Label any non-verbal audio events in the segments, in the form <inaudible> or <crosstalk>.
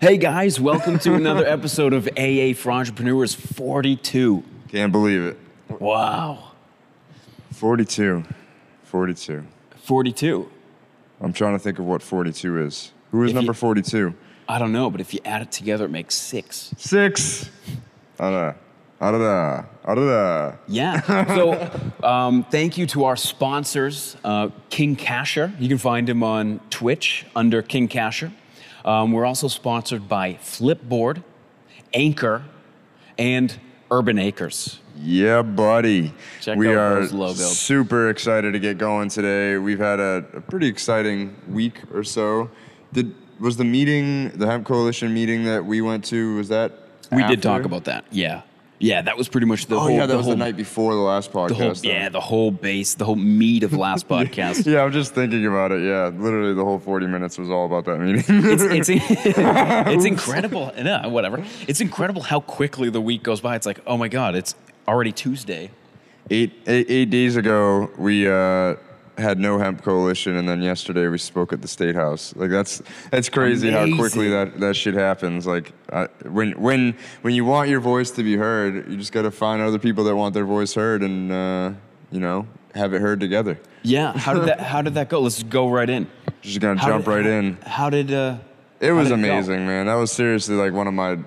Hey guys, welcome to another <laughs> episode of AA for Entrepreneurs 42. Can't believe it. Wow. 42. 42. 42. I'm trying to think of what 42 is. Who is If number 42? I don't know, but if you add it together, it makes six. Six. Ada. Ada. Ada. Yeah. <laughs> So, um, thank you to our sponsors, uh, King Casher. You can find him on Twitch under King Casher. Um, we're also sponsored by Flipboard, Anchor, and Urban Acres. Yeah, buddy. Check we out are super excited to get going today. We've had a, a pretty exciting week or so. Did was the meeting, the Hemp Coalition meeting that we went to, was that We did talk about that. Yeah. Yeah, that was pretty much the Oh whole. yeah, that the was whole, the night before the last podcast. The whole, yeah, the whole base, the whole meat of last <laughs> podcast. Yeah, I'm just thinking about it. Yeah, literally the whole 40 minutes was all about that meeting. it's, it's, <laughs> <laughs> it's incredible. Yeah, whatever. It's incredible how quickly the week goes by. It's like, oh my God, it's already Tuesday. eight, eight, eight days ago, we uh, had no hemp coalition, and then yesterday we spoke at the state house. Like that's that's crazy how quickly that, that shit happens. Like uh, when when when you want your voice to be heard, you just got to find other people that want their voice heard, and uh, you know have it heard together. Yeah. How did that? How did that go? Let's go right in. Just gonna How jump did- right how- in. How did? Uh, It was amazing, man. That was seriously like one of my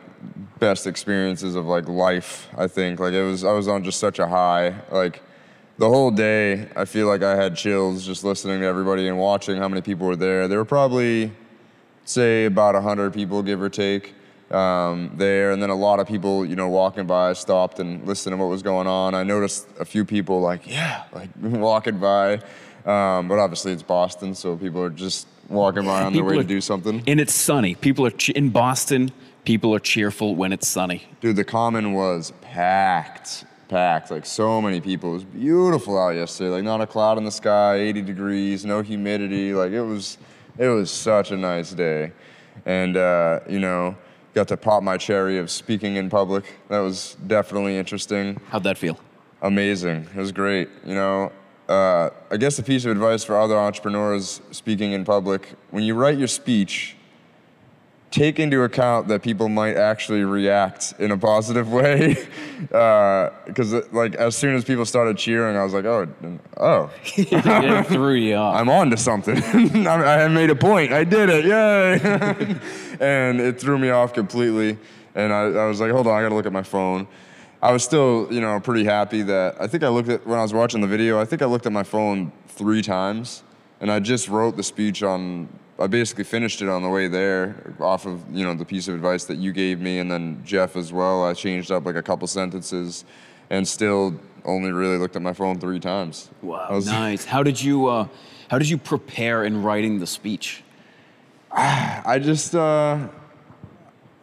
best experiences of like life. I think like it was. I was on just such a high. Like the whole day, I feel like I had chills just listening to everybody and watching how many people were there. There were probably say about hundred people, give or take, um, there, and then a lot of people, you know, walking by stopped and listened to what was going on. I noticed a few people like, yeah, like <laughs> walking by, um, but obviously it's Boston, so people are just walking by on their People way are- to do something. And it's sunny. People are che- in Boston. People are cheerful when it's sunny. Dude, the common was packed, packed. Like so many people. It was beautiful out yesterday. Like not a cloud in the sky, 80 degrees, no humidity. Like it was, it was such a nice day, and uh, you know, got to pop my cherry of speaking in public. That was definitely interesting. How'd that feel? Amazing. It was great. You know, uh, I guess a piece of advice for other entrepreneurs speaking in public: when you write your speech, take into account that people might actually react in a positive way. <laughs> Uh, because like as soon as people started cheering, I was like, oh, oh, <laughs> it threw you off. I'm on to something. <laughs> I I made a point. I did it. Yay! and it threw me off completely. And I, I was like, hold on, I gotta look at my phone. I was still, you know, pretty happy that I think I looked at when I was watching the video. I think I looked at my phone three times, and I just wrote the speech on. I basically finished it on the way there, off of you know the piece of advice that you gave me, and then Jeff as well. I changed up like a couple sentences, and still only really looked at my phone three times. Wow, was- nice. How did you? Uh, how did you prepare in writing the speech? <sighs> I just, uh,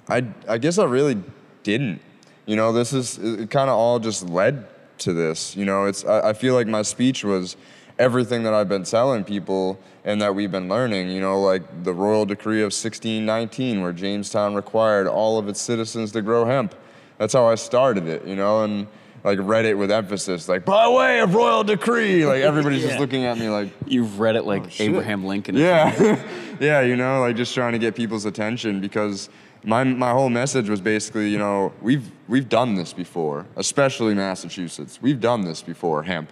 I, I guess I really didn't. You know, this is it kind of all just led to this. You know, it's I, I feel like my speech was everything that I've been telling people and that we've been learning. You know, like the royal decree of 1619, where Jamestown required all of its citizens to grow hemp. That's how I started it. You know, and like read it with emphasis, like by way of royal decree. Like everybody's <laughs> Yeah. just looking at me like. You've read it like Oh. Abraham Lincoln. Yeah, <laughs> yeah, you know, like just trying to get people's attention because my my whole message was basically, you know, we've we've done this before, especially Massachusetts. We've done this before, hemp,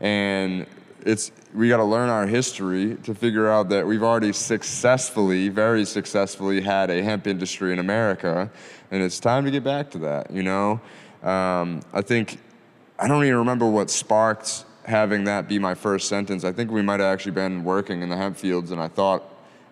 and it's we got to learn our history to figure out that we've already successfully, very successfully, had a hemp industry in America, and it's time to get back to that. You know, um, I think I don't even remember what sparked having that be my first sentence. I think we might have actually been working in the hemp fields, and I thought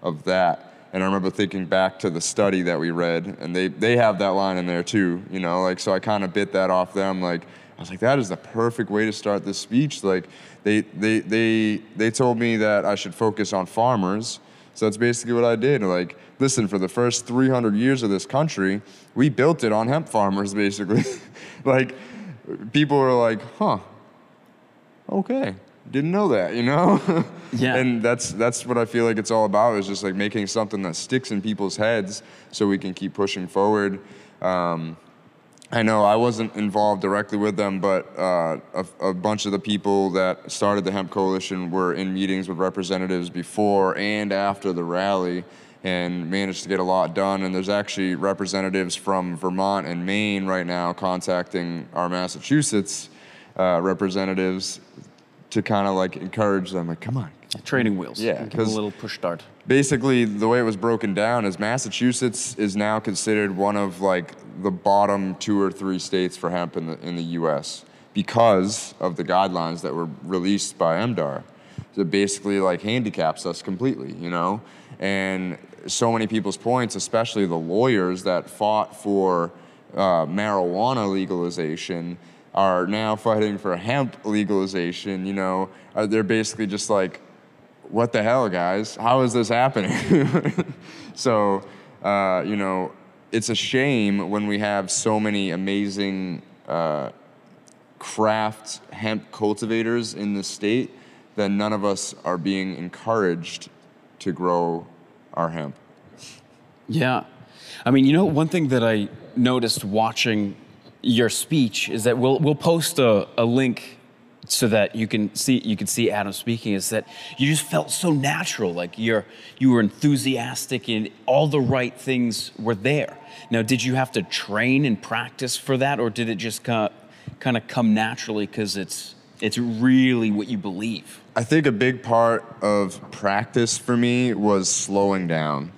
of that. And I remember thinking back to the study that we read, and they, they have that line in there too, you know, like, so I kind of bit that off them. Like, I was like, that is the perfect way to start this speech. Like, they, they, they, they told me that I should focus on farmers. So that's basically what I did. Like, listen, for the first 300 years of this country, we built it on hemp farmers, <laughs> basically. like, people were like, huh, okay, didn't know that, you know? <laughs> Yeah. and that's that's what I feel like it's all about is just like making something that sticks in people's heads so we can keep pushing forward. Um, I know I wasn't involved directly with them, but uh, a, a bunch of the people that started the Hemp Coalition were in meetings with representatives before and after the rally. and managed to get a lot done. And there's actually representatives from Vermont and Maine right now contacting our Massachusetts uh, representatives to kind of like encourage them, like, come on. Training wheels. Yeah, Give a little push start. Basically, the way it was broken down is Massachusetts is now considered one of like the bottom two or three states for hemp in the in the U.S. because of the guidelines that were released by MDAR. It basically like handicaps us completely, you know. And so many people's points, especially the lawyers that fought for uh, marijuana legalization, are now fighting for hemp legalization. You know, uh, they're basically just like what the hell, guys? How is this happening? <laughs> so, uh, you know, it's a shame when we have so many amazing uh, craft hemp cultivators in the state that none of us are being encouraged to grow our hemp. Yeah. I mean, you know, one thing that I noticed watching your speech is that we'll, we'll post a, a link so that you can see you can see Adam speaking is that you just felt so natural like you're you were enthusiastic and all the right things were there. Now, did you have to train and practice for that or did it just kind of, kind of come naturally cuz it's it's really what you believe? I think a big part of practice for me was slowing down.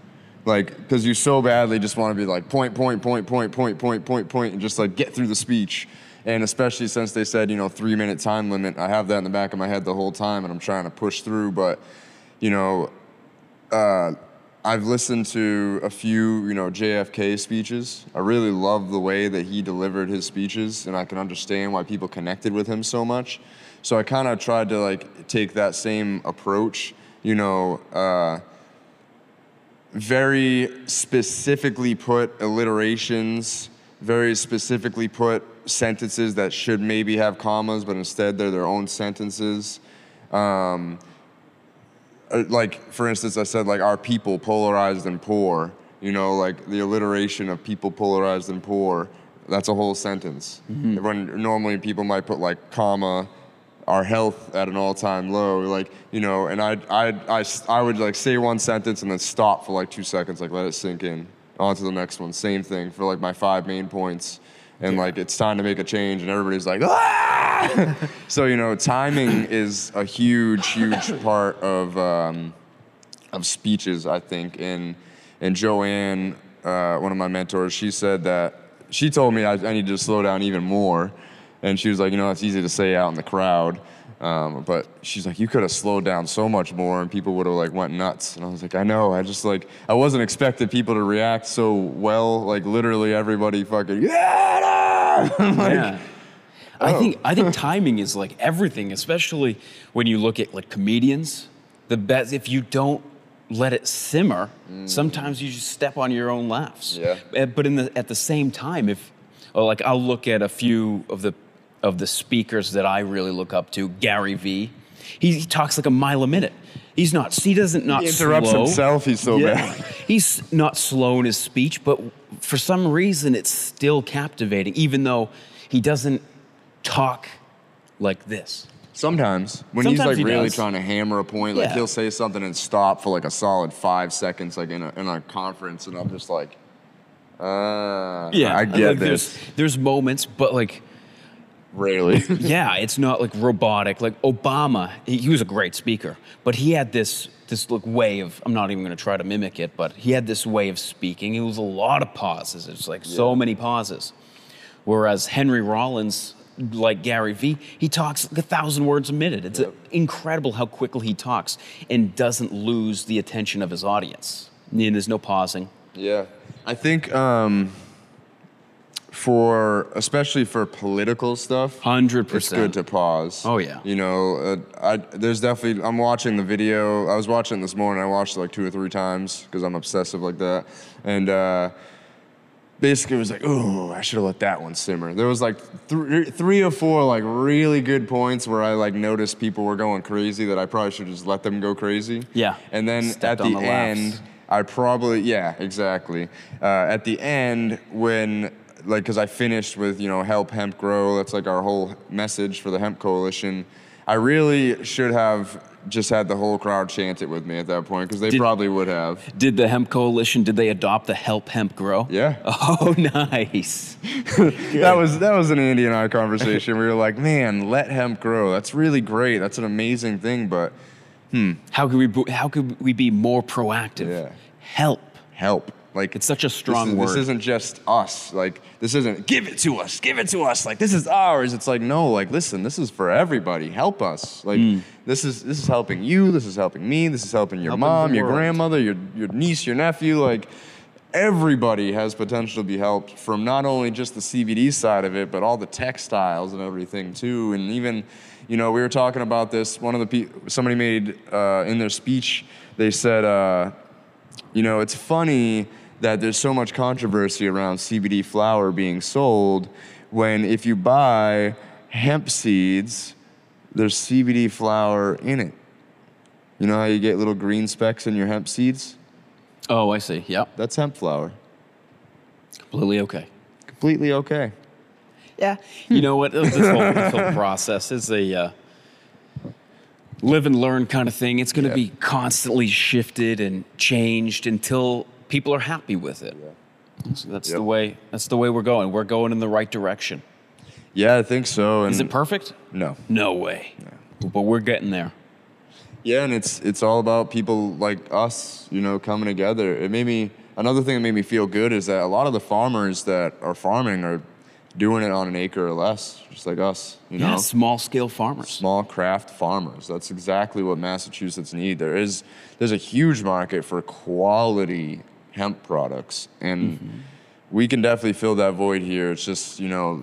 Like, because you so badly just want to be like point, point, point, point, point, point, point, point, and just like get through the speech. And especially since they said, you know, three minute time limit, I have that in the back of my head the whole time and I'm trying to push through. But, you know, uh, I've listened to a few, you know, JFK speeches. I really love the way that he delivered his speeches, and I can understand why people connected with him so much. So I kind of tried to like take that same approach, you know, uh, very specifically put alliterations, very specifically put sentences that should maybe have commas, but instead they're their own sentences. Um, uh, like for instance, I said like our people polarized and poor. You know, like the alliteration of people polarized and poor. That's a whole sentence. When normally people might put like comma, our health at an all-time low. Like you know, and I I I I would like say one sentence and then stop for like two seconds, like let it sink in. On to the next one. Same thing for like my five main points. And like it's time to make a change, and everybody's like, ah! <laughs> so you know, timing <coughs> is a huge, huge part of um, of speeches, I think. And and Joanne, uh, one of my mentors, she said that she told me I, I need to slow down even more. And she was like, you know, it's easy to say out in the crowd, um, but she's like, you could have slowed down so much more, and people would have like went nuts. And I was like, I know. I just like I wasn't expecting people to react so well. Like literally everybody fucking yeah. <laughs> Like, yeah. I oh. think I think timing is like everything, especially when you look at like comedians. The best if you don't let it simmer, sometimes you just step on your own laughs. Yeah. Uh, But in the at the same time, if like I'll look at a few of the of the speakers that I really look up to, Gary Vee. He, he talks like a mile a minute. He's not. He doesn't not He interrupts slow. himself. He's so Yeah. bad. <laughs> He's not slow in his speech, but for some reason it's still captivating, even though he doesn't talk like this. Sometimes when he's like he really does. trying to hammer a point, like Yeah. he'll say something and stop for like a solid five seconds, like in a in a conference, and I'm just like, uh, I get like this. There's, there's moments, but like, Rarely. yeah, it's not like robotic. Like Obama, he, he was a great speaker, but he had this this like way of. I'm not even going to try to mimic it, but he had this way of speaking. It was a lot of pauses. It's like so many pauses. Whereas Henry Rollins, like Gary Vee, he talks like a thousand words a minute. It's Yep. incredible how quickly he talks and doesn't lose the attention of his audience. And there's no pausing. Yeah, I think um, for especially for political stuff, 100%. it's good to pause. Oh, yeah. You know, uh, I there's definitely. I'm watching the video. I was watching this morning. I watched it like two or three times because I'm obsessive like that, and. Uh, Basically, it was like, oh, I should have let that one simmer. There was like th- three or four like really good points where I like noticed people were going crazy that I probably should just let them go crazy. Yeah. And then Stepped at the, the end, I probably yeah exactly. Uh, at the end when like because I finished with you know help hemp grow. That's like our whole message for the hemp coalition. I really should have just had the whole crowd chant it with me at that point because they Did- probably would have. Did the hemp coalition? Did they adopt the help hemp grow? Yeah. Oh, <laughs> nice. <laughs> That was that was an Andy and I conversation. we were like, man, let hemp grow. That's really great. That's an amazing thing, but hmm, How could we? be- How could we be more proactive? Yeah. Help. help. Like It's such a this strong is- word. This isn't just us. Like this isn't give it to us, give it to us. Like this is ours. It's like no. Like listen, this is for everybody. Help us. Like Hmm. this is this is helping you. This is helping me. This is helping your Helping mom, your grandmother, your your niece, your nephew. Like everybody has potential to be helped from not only just the CBD side of it, but all the textiles and everything too. And even, you know, we were talking about this. One of the people, somebody made uh, in their speech, they said, uh, you know, it's funny that there's so much controversy around CBD flower being sold when if you buy hemp seeds, there's CBD flower in it. You know how you get little green specks in your hemp seeds? Oh, I see. Yep. That's hemp flower. Completely okay. Completely okay. Yeah. You know what? This whole, this whole process is a uh, live and learn kind of thing. It's going to Yeah. be constantly shifted and changed until people are happy with it. So that's the way. That's the way we're going. We're going in the right direction. Yeah, I think so. And Is it perfect? no. No way. But we're getting there. Yeah, and it's it's all about people like us, you know, coming together. It made me another thing that made me feel good is that a lot of the farmers that are farming are doing it on an acre or less, just like us, you Yeah, know. small scale farmers. Small craft farmers. That's exactly what Massachusetts need. There is there's a huge market for quality hemp products and Mm-hmm. we can definitely fill that void here. It's just, you know,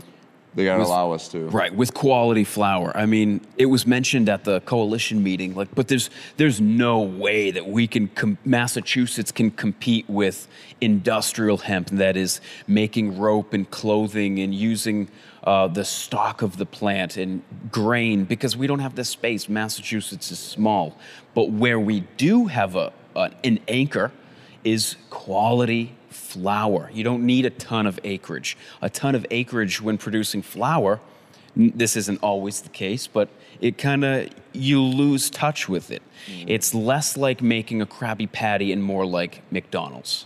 they got to With- allow us to. Right, with quality flower. I mean, it was mentioned at the coalition meeting, like, but there's there's no way that we can com- Massachusetts can compete with industrial hemp that is making rope and clothing and using uh, the stock of the plant and grain because we don't have the space. Massachusetts is small, but where we do have a, a an anchor is quality flower. You don't need a ton of acreage. A ton of acreage when producing flower, this isn't always the case, but it kind of, you lose touch with it. Mm. It's less like making a Krabby Patty and more like McDonald's.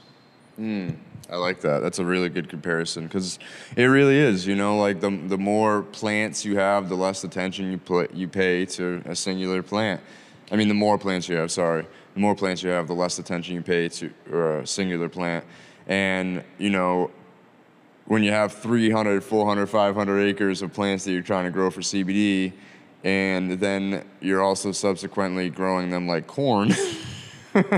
Mm. I like that. That's a really good comparison because it really is. You know, like the the more plants you have, the less attention you put you pay to a singular plant. I mean, the more plants you have. Sorry, the more plants you have, the less attention you pay to or a singular plant. And you know, when you have 300, 400, 500 acres of plants that you're trying to grow for CBD, and then you're also subsequently growing them like corn. <laughs>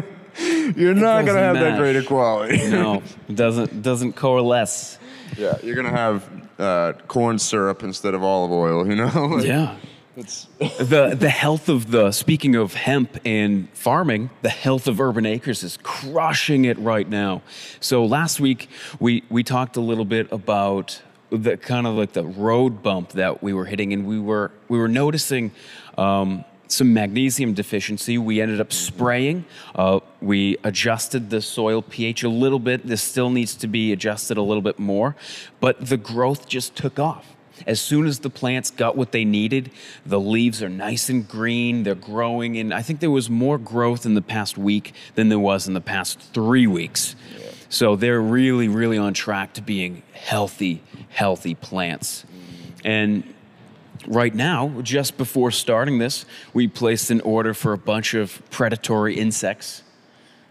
You're not gonna have that great a quality. No, <laughs> it doesn't doesn't coalesce. Yeah, you're gonna have uh, corn syrup instead of olive oil. You know. <laughs> Like, Yeah. It's, the the health of the speaking of hemp and farming, the health of Urban Acres is crushing it right now. So last week we we talked a little bit about the kind of like the road bump that we were hitting, and we were we were noticing. Um, some magnesium deficiency. We ended up spraying. Uh, we adjusted the soil pH a little bit. This still needs to be adjusted a little bit more, but the growth just took off. As soon as the plants got what they needed, the leaves are nice and green, they're growing, and I think there was more growth in the past week than there was in the past three weeks. So they're really, really on track to being healthy, healthy plants. And right now, just before starting this, we placed an order for a bunch of predatory insects,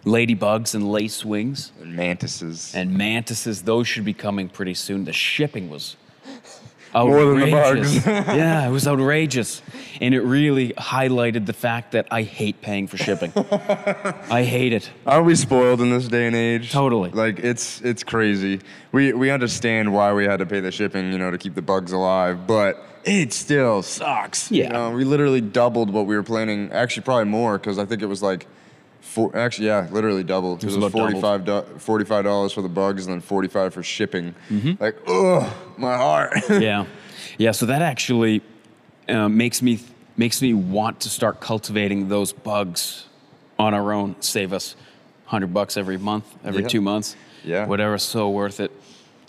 ladybugs and lacewings and mantises. and mantises. Those should be coming pretty soon. The shipping was More than the bugs. <laughs> yeah, it was outrageous, and it really highlighted the fact that I hate paying for shipping. <laughs> I hate it. Aren't we spoiled in this day and age? Totally. Like it's it's crazy. We we understand why we had to pay the shipping, you know, to keep the bugs alive, but it still sucks. Yeah. You know, we literally doubled what we were planning. Actually, probably more because I think it was like. Four, actually, yeah, literally doubled. It was was, forty-five do- forty-five dollars for the bugs, and then forty-five for shipping. Mm-hmm. Like, ugh, my heart. <laughs> yeah, yeah. So that actually uh, makes me makes me want to start cultivating those bugs on our own. Save us hundred bucks every month, every Yeah. two months. Yeah. whatever. So worth it.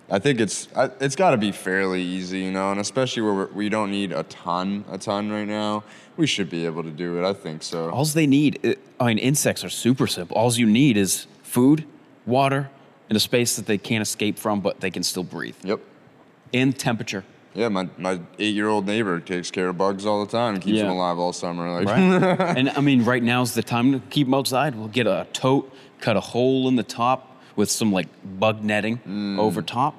I think it's I, it's got to be fairly easy, you know, and especially where we don't need a ton, a ton right now. We should be able to do it. I think so. All they need, I mean, insects are super simple. All you need is food, water, and a space that they can't escape from, but they can still breathe. Yep. And temperature. Yeah, my, my eight year old neighbor takes care of bugs all the time keeps Yeah. them alive all summer. Like, Right. <laughs> and I mean, right now's the time to keep them outside. We'll get a tote, cut a hole in the top with some like bug netting Mm. over top.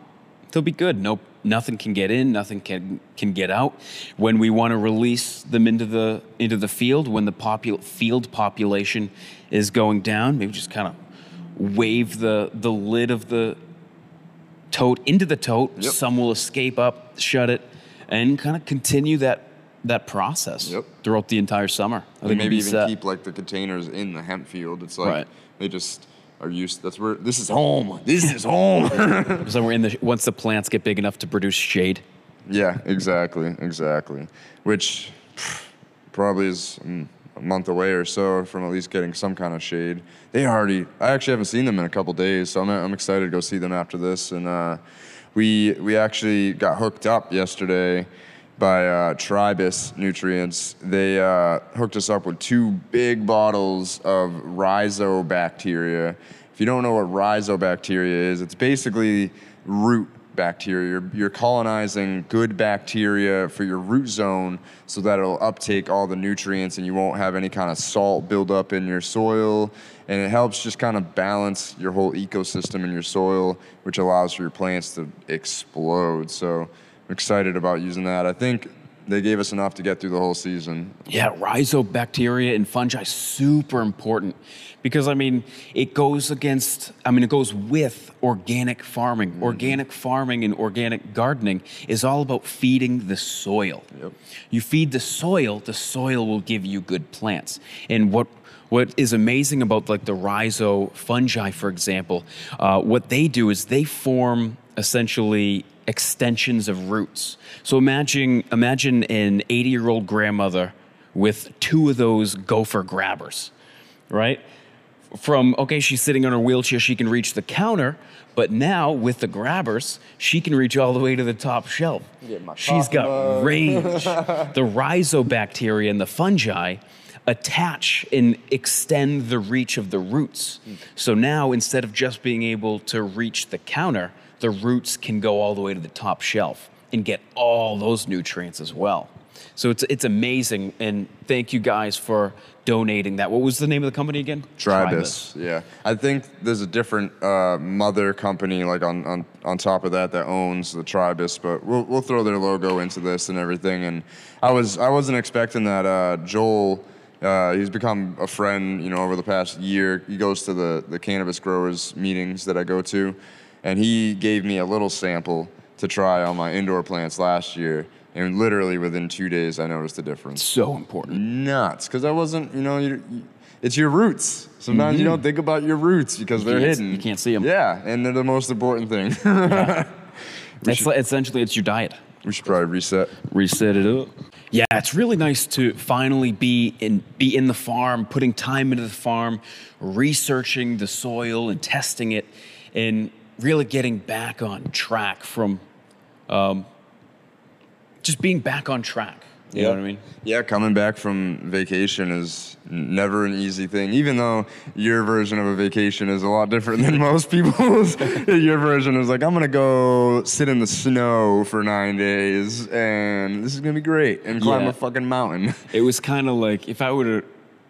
They'll be good. No, nothing can get in. Nothing can can get out. When we want to release them into the into the field, when the popul- field population is going down, maybe just kind of wave the the lid of the tote into the tote. Yep. Some will escape up, shut it, and kind of continue that that process Yep. throughout the entire summer. I think maybe even set. keep like the containers in the hemp field. It's like Right. they just are used. That's where this is home. This is home. <laughs> So we're in the once the plants get big enough to produce shade. yeah, exactly, exactly. Which probably is mm, a month away or so from at least getting some kind of shade. They already. I actually haven't seen them in a couple days, so I'm I'm excited to go see them after this. And uh, we we actually got hooked up yesterday by uh, Tribus Nutrients. They uh, hooked us up with two big bottles of rhizobacteria. If you don't know what rhizobacteria is, it's basically root bacteria. You're, you're colonizing good bacteria for your root zone so that it'll uptake all the nutrients and you won't have any kind of salt buildup in your soil. And it helps just kind of balance your whole ecosystem in your soil, which allows for your plants to explode. So excited about using that. I think they gave us enough to get through the whole season. Yeah, rhizobacteria and fungi super important because I mean it goes against I mean it goes with organic farming. Organic farming and organic gardening is all about feeding the soil. Yep. You feed the soil, the soil will give you good plants. And what what is amazing about like the rhizo fungi, for example, uh, what they do is they form essentially extensions of roots. So imagine imagine an 80 year old grandmother with two of those gopher grabbers, right? From okay, she's sitting on her wheelchair, she can reach the counter, but now with the grabbers, she can reach all the way to the top shelf. She's got mug. range. <laughs> the rhizobacteria and the fungi attach and extend the reach of the roots. So now instead of just being able to reach the counter, the roots can go all the way to the top shelf and get all those nutrients as well. So it's it's amazing and thank you guys for donating that. What was the name of the company again? Tribus. Yeah, I think there's a different uh, mother company like on, on on top of that that owns the Tribus, but we'll we'll throw their logo into this and everything. And I was I wasn't expecting that. Uh, Joel, uh, he's become a friend, you know, over the past year. He goes to the the cannabis growers meetings that I go to, and he gave me a little sample to try on my indoor plants last year. And literally within two days, I noticed the difference So important. nuts because I wasn't, you know, you, you, it's your roots. Sometimes you don't think about your roots because they're Mm-hmm. hidden. you can't see them. Yeah, and they're the most important thing. <laughs> It's like, essentially it's your diet. we should probably reset. reset it up. Yeah, it's really nice to finally be in be in the farm, putting time into the farm, researching the soil and testing it, and really getting back on track from um, just being back on track. You know what I mean? Yeah, coming back from vacation is never an easy thing. Even though your version of a vacation is a lot different than <laughs> most people's. <laughs> your version is like, I'm gonna go sit in the snow for nine days, and this is gonna be great, and climb Yeah. a fucking mountain. <laughs> It was kind of like if I were to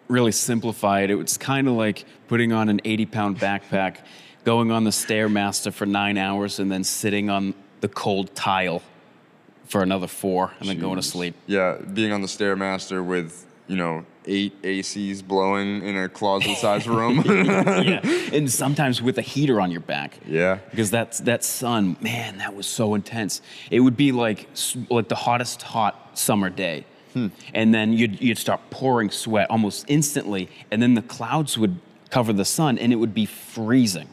really simplify it, it was kind of like putting on an 80 pound backpack, going on the stairmaster for nine hours, and then sitting on the cold tile for another four, and then going to sleep. Yeah, being on the stairmaster with you know eight ACs blowing in a closet-sized room. <laughs> yeah, <laughs> and sometimes with a heater on your back. yeah, Because that's that sun, man, that was so intense. It would be like like the hottest hot summer day, Hmm. and then you'd you'd start pouring sweat almost instantly, and then the clouds would cover the sun, and it would be freezing,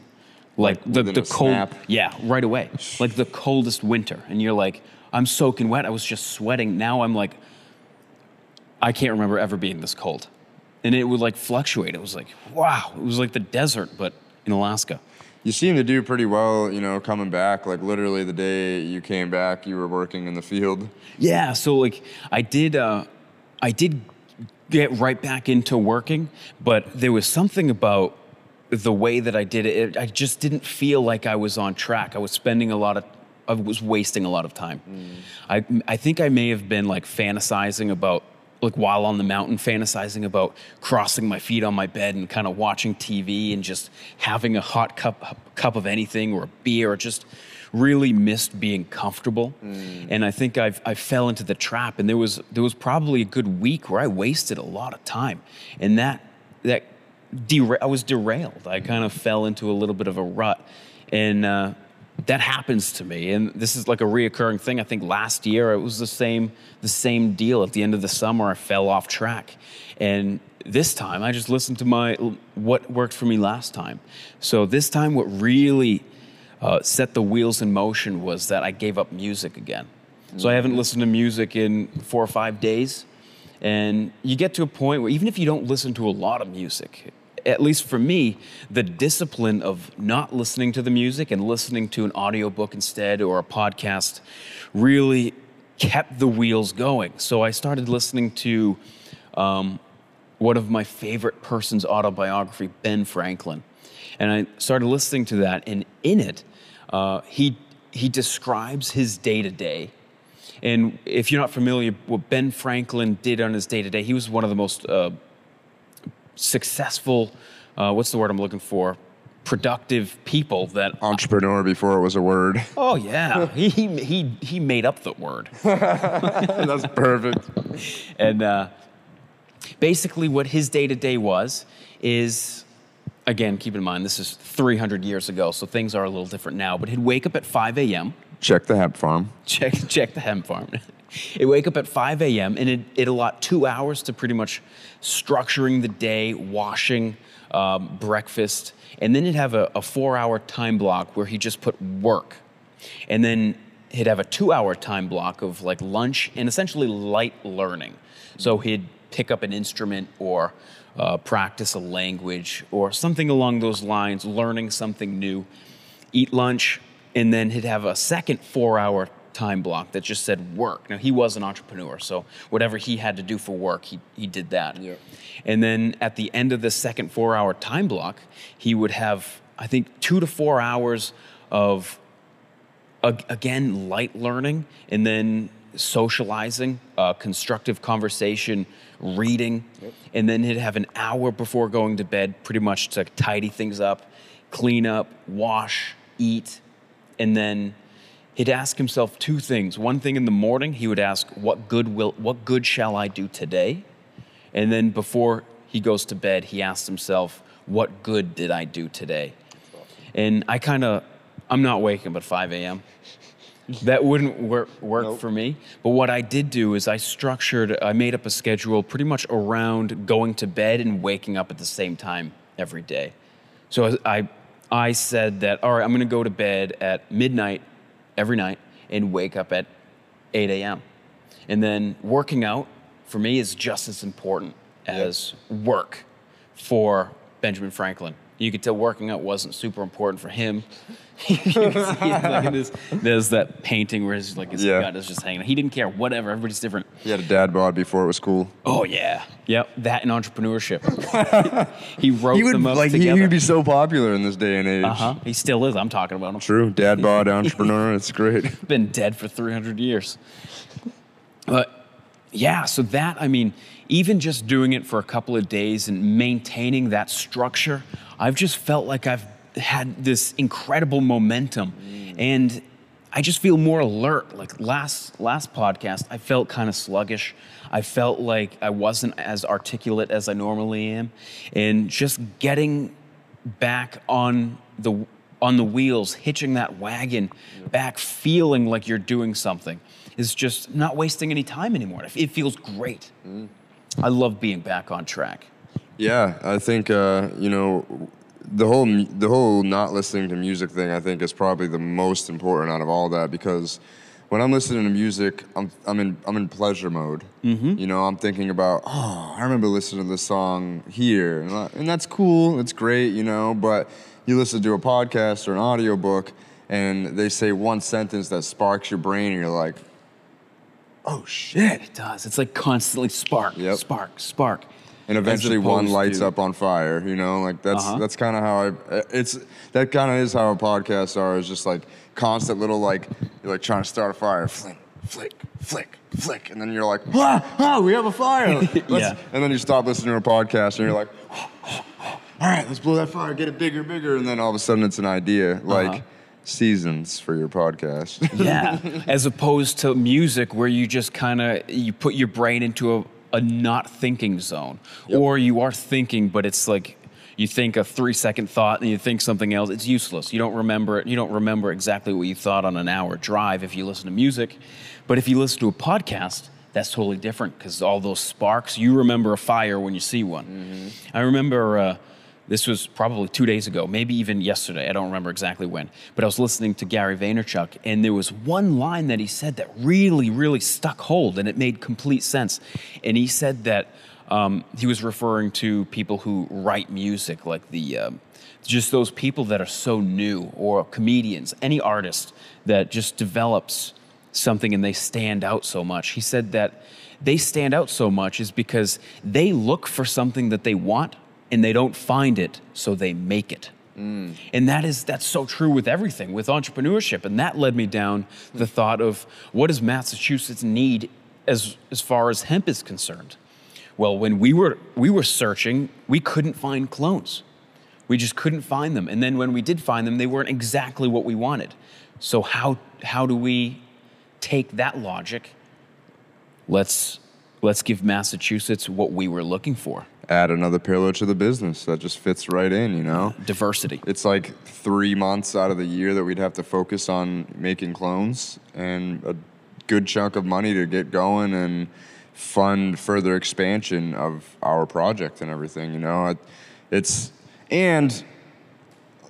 like, the the cold. snap? Yeah, right away, like the coldest winter, and you're like, I'm soaking wet. I was just sweating. Now I'm like, I can't remember ever being this cold, and it would like fluctuate. It was like, wow, it was like the desert, but in Alaska. you seem to do pretty well, you know, coming back. Like literally the day you came back, you were working in the field. Yeah, so like I did uh I did get right back into working, but there was something about the way that I did it, I just didn't feel like I was on track. I was spending a lot of I was wasting a lot of time. I I think I may have been like fantasizing about like while on the mountain fantasizing about crossing my feet on my bed and kind of watching TV and just having a hot cup cup of anything or a beer or just really missed being comfortable. Mm. And I think I've I fell into the trap and there was there was probably a good week where I wasted a lot of time. And that that dera- I was derailed. I kind of fell into a little bit of a rut. And uh, that happens to me. And this is like a reoccurring thing. I think last year it was the same the same deal. At the end of the summer i fell off track. And this time i just listened to my what worked for me last time. So this time what really uh, set the wheels in motion was that i gave up music again. So i haven't listened to music in four or five days. And you get to a point where even if you don't listen to a lot of music at least for me, the discipline of not listening to the music and listening to an audiobook instead or a podcast really kept the wheels going. So I started listening to um, one of my favorite person's autobiography, Ben Franklin. And I started listening to that, and in it, uh, he, he describes his day to day. And if you're not familiar, what Ben Franklin did on his day to day, he was one of the most uh, successful, uh, what's the word I'm looking for? Productive people that. Entrepreneur before it was a word. Oh, yeah. he, <laughs> he, he, he made up the word. <laughs> That's perfect. And uh, basically, what his day to day was is again, keep in mind, this is 300 years ago, so things are a little different now, but he'd wake up at 5 a.m. Check the hemp farm. check check the hemp farm. <laughs> it wake up at 5 a.m. and it it allot two hours to pretty much structuring the day, washing, um, breakfast, and then he'd have a, a four-hour time block where he just put work, and then he'd have a two-hour time block of like lunch and essentially light learning. So he'd pick up an instrument or uh, practice a language or something along those lines, learning something new, eat lunch, and then he'd have a second four hour time block that just said work. Now, he was an entrepreneur, so whatever he had to do for work, he, he did that. Yeah. And then at the end of the second four hour time block, he would have, I think, two to four hours of, again, light learning and then socializing, uh, constructive conversation, reading. And then he'd have an hour before going to bed, pretty much to tidy things up, clean up, wash, eat, and then he'd ask himself two things. One thing in the morning, he would ask, "What good will what good shall I do today?" And then before he goes to bed, he asks himself, "What good did I do today?" And I kind of I'm not waking up at 5 a.m. That wouldn't work work Nope. for me. But what I did do is I structured I made up a schedule pretty much around going to bed and waking up at the same time every day. So I I said that all right, I'm going to go to bed at midnight every night and wake up at 8 a.m. And then working out for me is just as important as work for Benjamin Franklin. You could tell working out wasn't super important for him. <laughs> you can see it, like this, there's that painting where his like his Yeah. gut is just hanging. He didn't care. Whatever. Everybody's different. He had a dad bod before it was cool. Oh yeah. Yep. That and entrepreneurship. <laughs> he wrote He would them up like He would be so popular in this day and age. uh huh. He still is. I'm talking about him. True, dad <laughs> bod entrepreneur. It's great. been dead for 300 years. But yeah, so that, I mean, even just doing it for a couple of days and maintaining that structure, I've just felt like I've had this incredible momentum. And I just feel more alert. Like last last podcast, I felt kind of sluggish. I felt like I wasn't as articulate as I normally am. And just getting back on the on the wheels, hitching that wagon back, feeling like you're doing something is just not wasting any time anymore. It feels great. Mm. I love being back on track. Yeah, I think uh, you know the whole the whole not listening to music thing. I think is probably the most important out of all that because when I'm listening to music, I'm I'm in I'm in pleasure mode. Mm-hmm. You know, I'm thinking about oh, I remember listening to this song here, and, and that's cool. It's great, you know. But you listen to a podcast or an audiobook and they say one sentence that sparks your brain and you're like, oh shit. It does. It's like constantly spark, Yep. spark, spark. And eventually one lights to- up on fire, you know, like that's Uh-huh. that's kind of how I it's that kind of is how our podcasts are is just like constant little like you're like trying to start a fire, flick, flick, flick, flick, and then you're like, ah, ah we have a fire. <laughs> Yeah. And then you stop listening to a podcast and you're like, all right, let's blow that fire, get it bigger, bigger, and then all of a sudden it's an idea like Uh-huh. seasons for your podcast. Yeah. <laughs> As opposed to music where you just kind of you put your brain into a, a not thinking zone, or you are thinking, but it's like you think a three second thought and you think something else. It's useless. You don't remember it. You don't remember exactly what you thought on an hour drive if you listen to music. But if you listen to a podcast, that's totally different because all those sparks, you remember a fire when you see one. I remember. Uh, this was probably two days ago, maybe even yesterday. I don't remember exactly when. But I was listening to Gary Vaynerchuk, and there was one line that he said that really, really stuck hold, and it made complete sense. And he said that um, he was referring to people who write music, like the um, just those people that are so new, or comedians, any artist that just develops something and they stand out so much. He said that they stand out so much is because they look for something that they want and they don't find it, so they make it. Mm. And that is that's so true with everything, with entrepreneurship. And that led me down the thought of what does Massachusetts need as as far as hemp is concerned? Well, when we were we were searching, we couldn't find clones. We just couldn't find them. And then when we did find them, they weren't exactly what we wanted. So how how do we take that logic? Let's let's give Massachusetts what we were looking for. Add another pillar to the business that just fits right in, you know. Diversity. it's like three months out of the year that we'd have to focus on making clones and a good chunk of money to get going and fund further expansion of our project and everything you know It- it's and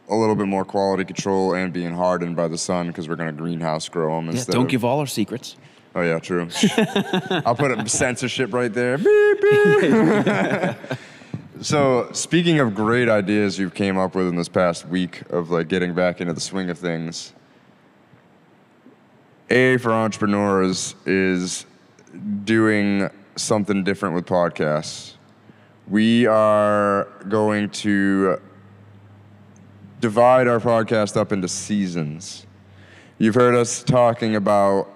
a little bit more quality control and being hardened by the sun because we're going to greenhouse grow them Yeah, don't of, give all our secrets. Oh yeah true <laughs> i'll put a censorship right there Beep, beep. <laughs> So speaking of great ideas you've came up with in this past week of like getting back into the swing of things, A for entrepreneurs is doing something different with podcasts. We are going to divide our podcast up into seasons. You've heard us talking about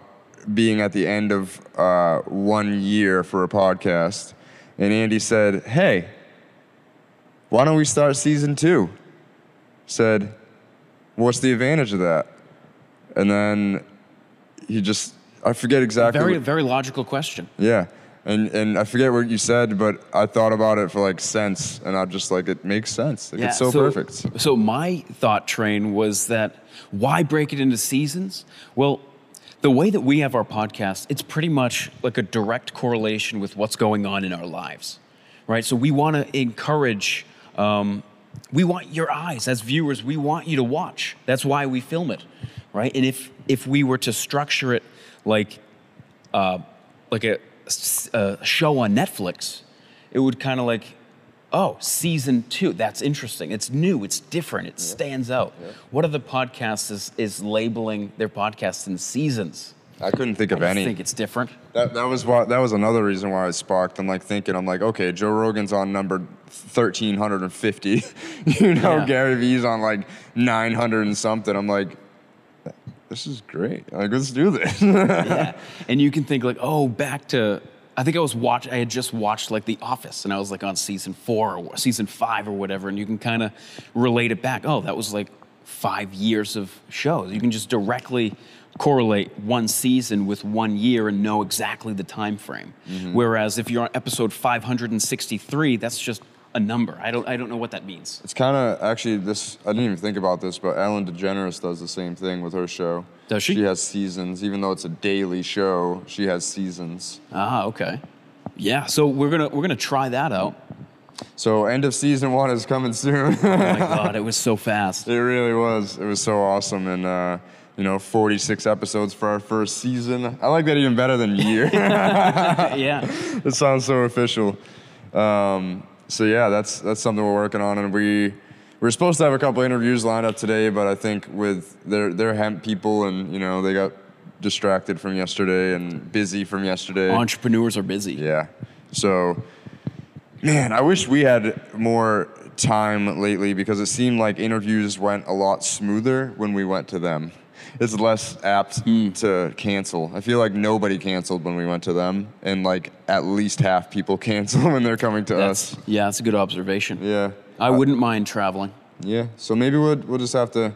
being at the end of uh, one year for a podcast, and Andy said, "Hey, why don't we start season two? Said, what's the advantage of that? And then he just, I forget exactly. Very what- very logical question. yeah. And, and I forget what you said, but I thought about it for like sense, and I'm just like, it makes sense. Like, it's so, perfect. So my thought train was that why break it into seasons? Well, the way that we have our podcast, it's pretty much like a direct correlation with what's going on in our lives, right? So we want to encourage. Um, we want your eyes as viewers. We want you to watch. That's why we film it, right? And if if we were to structure it like uh, like a show on Netflix, it would kind of like, oh, season two. That's interesting. It's new. It's different. It stands out. What other podcast is, is labeling their podcasts in seasons? I couldn't think of I any. I think it's different. That, that was why that was another reason why I sparked. I'm like thinking, I'm like, okay, Joe Rogan's on number 1350. <laughs> you know, Yeah. Gary Vee's on like 900 and something. I'm like, this is great. Like, let's do this. <laughs> yeah. And you can think like, oh, back to. I think I was watch. I had just watched like The Office, and I was like on season four or season five or whatever, and you can kind of relate it back. Oh, that was like five years of shows. You can just directly correlate one season with one year and know exactly the time frame. Mm-hmm. Whereas if you're on episode 563, that's just a number. I don't. I don't know what that means. It's kind of actually this. I didn't even think about this, but Ellen DeGeneres does the same thing with her show. Does she? She has seasons, even though it's a daily show. She has seasons. Ah, okay. Yeah. So we're gonna we're gonna try that out. So end of season one is coming soon. Oh my <laughs> god, it was so fast. It really was. It was so awesome, and uh, you know, 46 episodes for our first season. I like that even better than year. <laughs> yeah. <laughs> it sounds so official. Um, so yeah, that's that's something we're working on, and we we're supposed to have a couple interviews lined up today, but I think with their their hemp people and you know they got distracted from yesterday and busy from yesterday. Entrepreneurs are busy. Yeah. So, man, I wish we had more time lately because it seemed like interviews went a lot smoother when we went to them. It's less apt hmm. to cancel. I feel like nobody canceled when we went to them, and like at least half people <laughs> cancel when they're coming to That's, us. yeah, that's a good observation. Yeah. I wouldn't mind traveling. Yeah. So maybe we'll we'll just have to.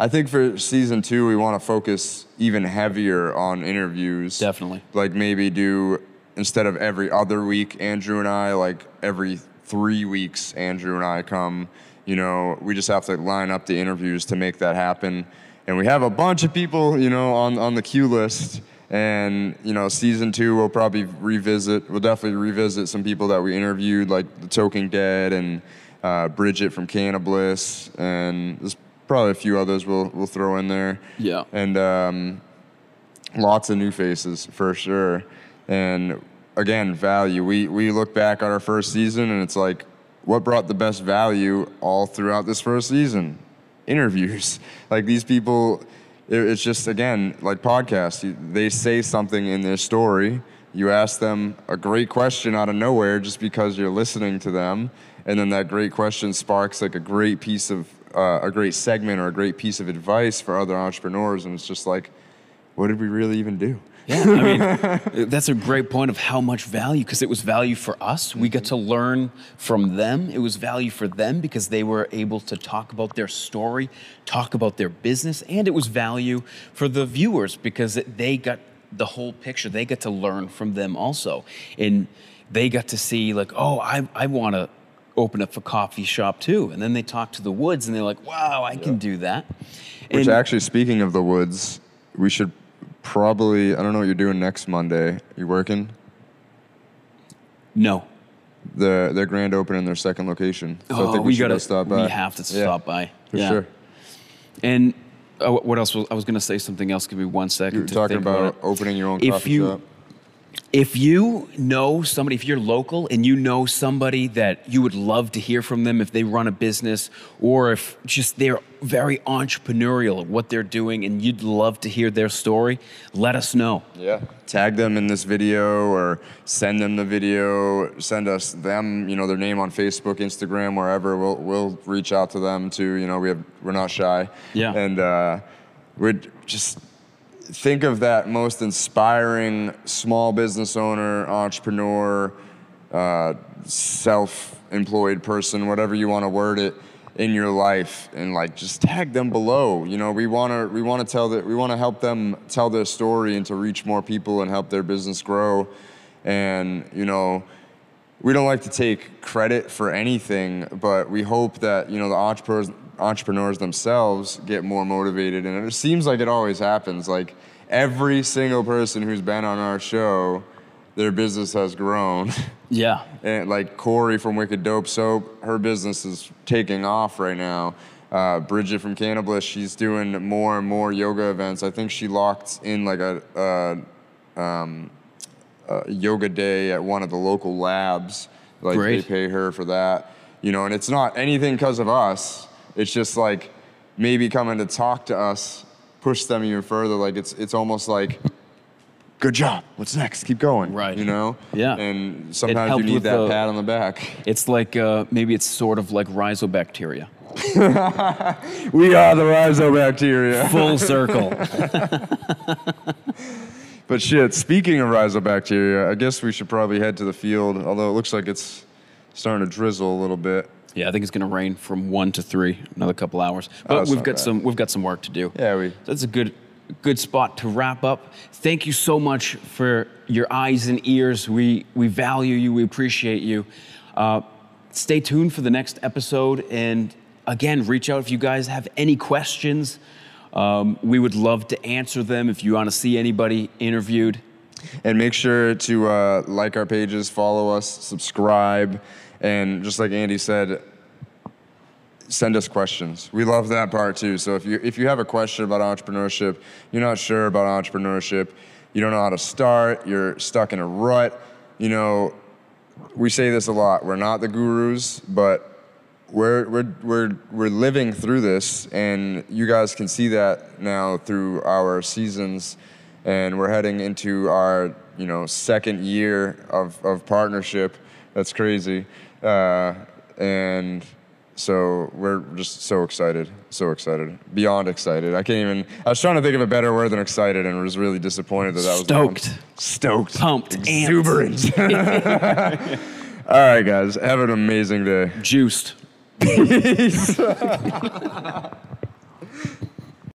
I think for season two, we want to focus even heavier on interviews. Definitely. Like maybe do instead of every other week, Andrew and I, like every three weeks, Andrew and I come. You know, we just have to line up the interviews to make that happen. And we have a bunch of people, you know, on on the queue list. And you know, season two, we'll probably revisit. We'll definitely revisit some people that we interviewed, like the Toking Dead and uh, Bridget from Cannabliss, and there's probably a few others we'll we'll throw in there. Yeah. And um, lots of new faces for sure. And again, value. We we look back at our first season, and it's like, what brought the best value all throughout this first season? Interviews. <laughs> Like these people, it- it's just again like podcasts. You- They say something in their story. You ask them a great question out of nowhere just because you're listening to them, and then that great question sparks like a great piece of uh, a great segment or a great piece of advice for other entrepreneurs, and it's just like, what did we really even do? Yeah, I mean, <laughs> that's a great point of how much value, because it was value for us. We got to mm-hmm. learn from them. It was value for them because they were able to talk about their story, talk about their business, and it was value for the viewers because they got the whole picture. They got to learn from them also. And they got to see, like, oh, I, I want to open up a coffee shop too. And then they talk to the woods and they're like, wow, I can do that. Which And- actually, speaking of the woods, we should probably. I don't know what you're doing next Monday. You working? no. The their grand opening, their second location. So I Oh, think we should gotta stop by. We have to Yeah, stop by. for Yeah. sure. And uh, what else was I was going to say something else? Give me one second. You were to talking about it. opening your own If coffee you- shop. If you know somebody, if you're local and you know somebody that you would love to hear from them if they run a business or if just they're very entrepreneurial at what they're doing and you'd love to hear their story, let us know. Yeah. Tag them in this video or send them the video. Send us them, you know, their name on Facebook, Instagram, wherever. We'll we'll reach out to them too. You know, we have we're not shy. Yeah. And uh, we're just think of that most inspiring small business owner, entrepreneur, uh, self-employed person, whatever you want to word it, in your life, and like just tag them below. You know, we want to we want to tell that we want to help them tell their story and to reach more people and help their business grow. And you know, we don't like to take credit for anything, but we hope that you know the entrepreneurs entrepreneurs themselves get more motivated, and it seems like it always happens. Like every single person who's been on our show, their business has grown. <laughs> Yeah. and like Corey from Wicked Dope Soap, her business is taking off right now. Uh, Bridget from Cannabliss, she's doing more and more yoga events. I think she locked in like a, uh, um, a yoga day at one of the local labs. Like Great. they pay her for that, you know. And it's not anything because of us. It's just like maybe coming to talk to us, push them even further. Like it's it's almost like. Good job. What's next? Keep going. Right. You know. Yeah. And sometimes you need that the- pat on the back. It's like uh, maybe it's sort of like rhizobacteria. <laughs> We are the rhizobacteria. Full circle. <laughs> But shit, speaking of rhizobacteria, I guess we should probably head to the field, although it looks like it's starting to drizzle a little bit. Yeah, I think it's going to rain from one to three, another couple hours. Oh, But that's we've not got bad. some we've got some work to do. Yeah, we- That's a good good spot to wrap up. Thank you so much for your eyes and ears. We we value you. We appreciate you. Uh, stay tuned for the next episode, and again, reach out if you guys have any questions. Um, we would love to answer them if you want to see anybody interviewed. And make sure to uh, like our pages, follow us, subscribe, and just like Andy said, send us questions. We love that part too. So if you if you have a question about entrepreneurship, you're not sure about entrepreneurship, you don't know how to start, you're stuck in a rut, you know, we say this a lot. We're not the gurus, but we're, we're, we're, we're living through this, and you guys can see that now through our seasons. And we're heading into our you know second year of, of partnership. That's crazy. Uh, and so we're just so excited, so excited, beyond excited. I can't even. I was trying to think of a better word than excited, and was really disappointed that that was. Stoked. stoked, Pumped. Exuberant. <laughs> All right, guys, have an amazing day. Juiced. Peace. <laughs>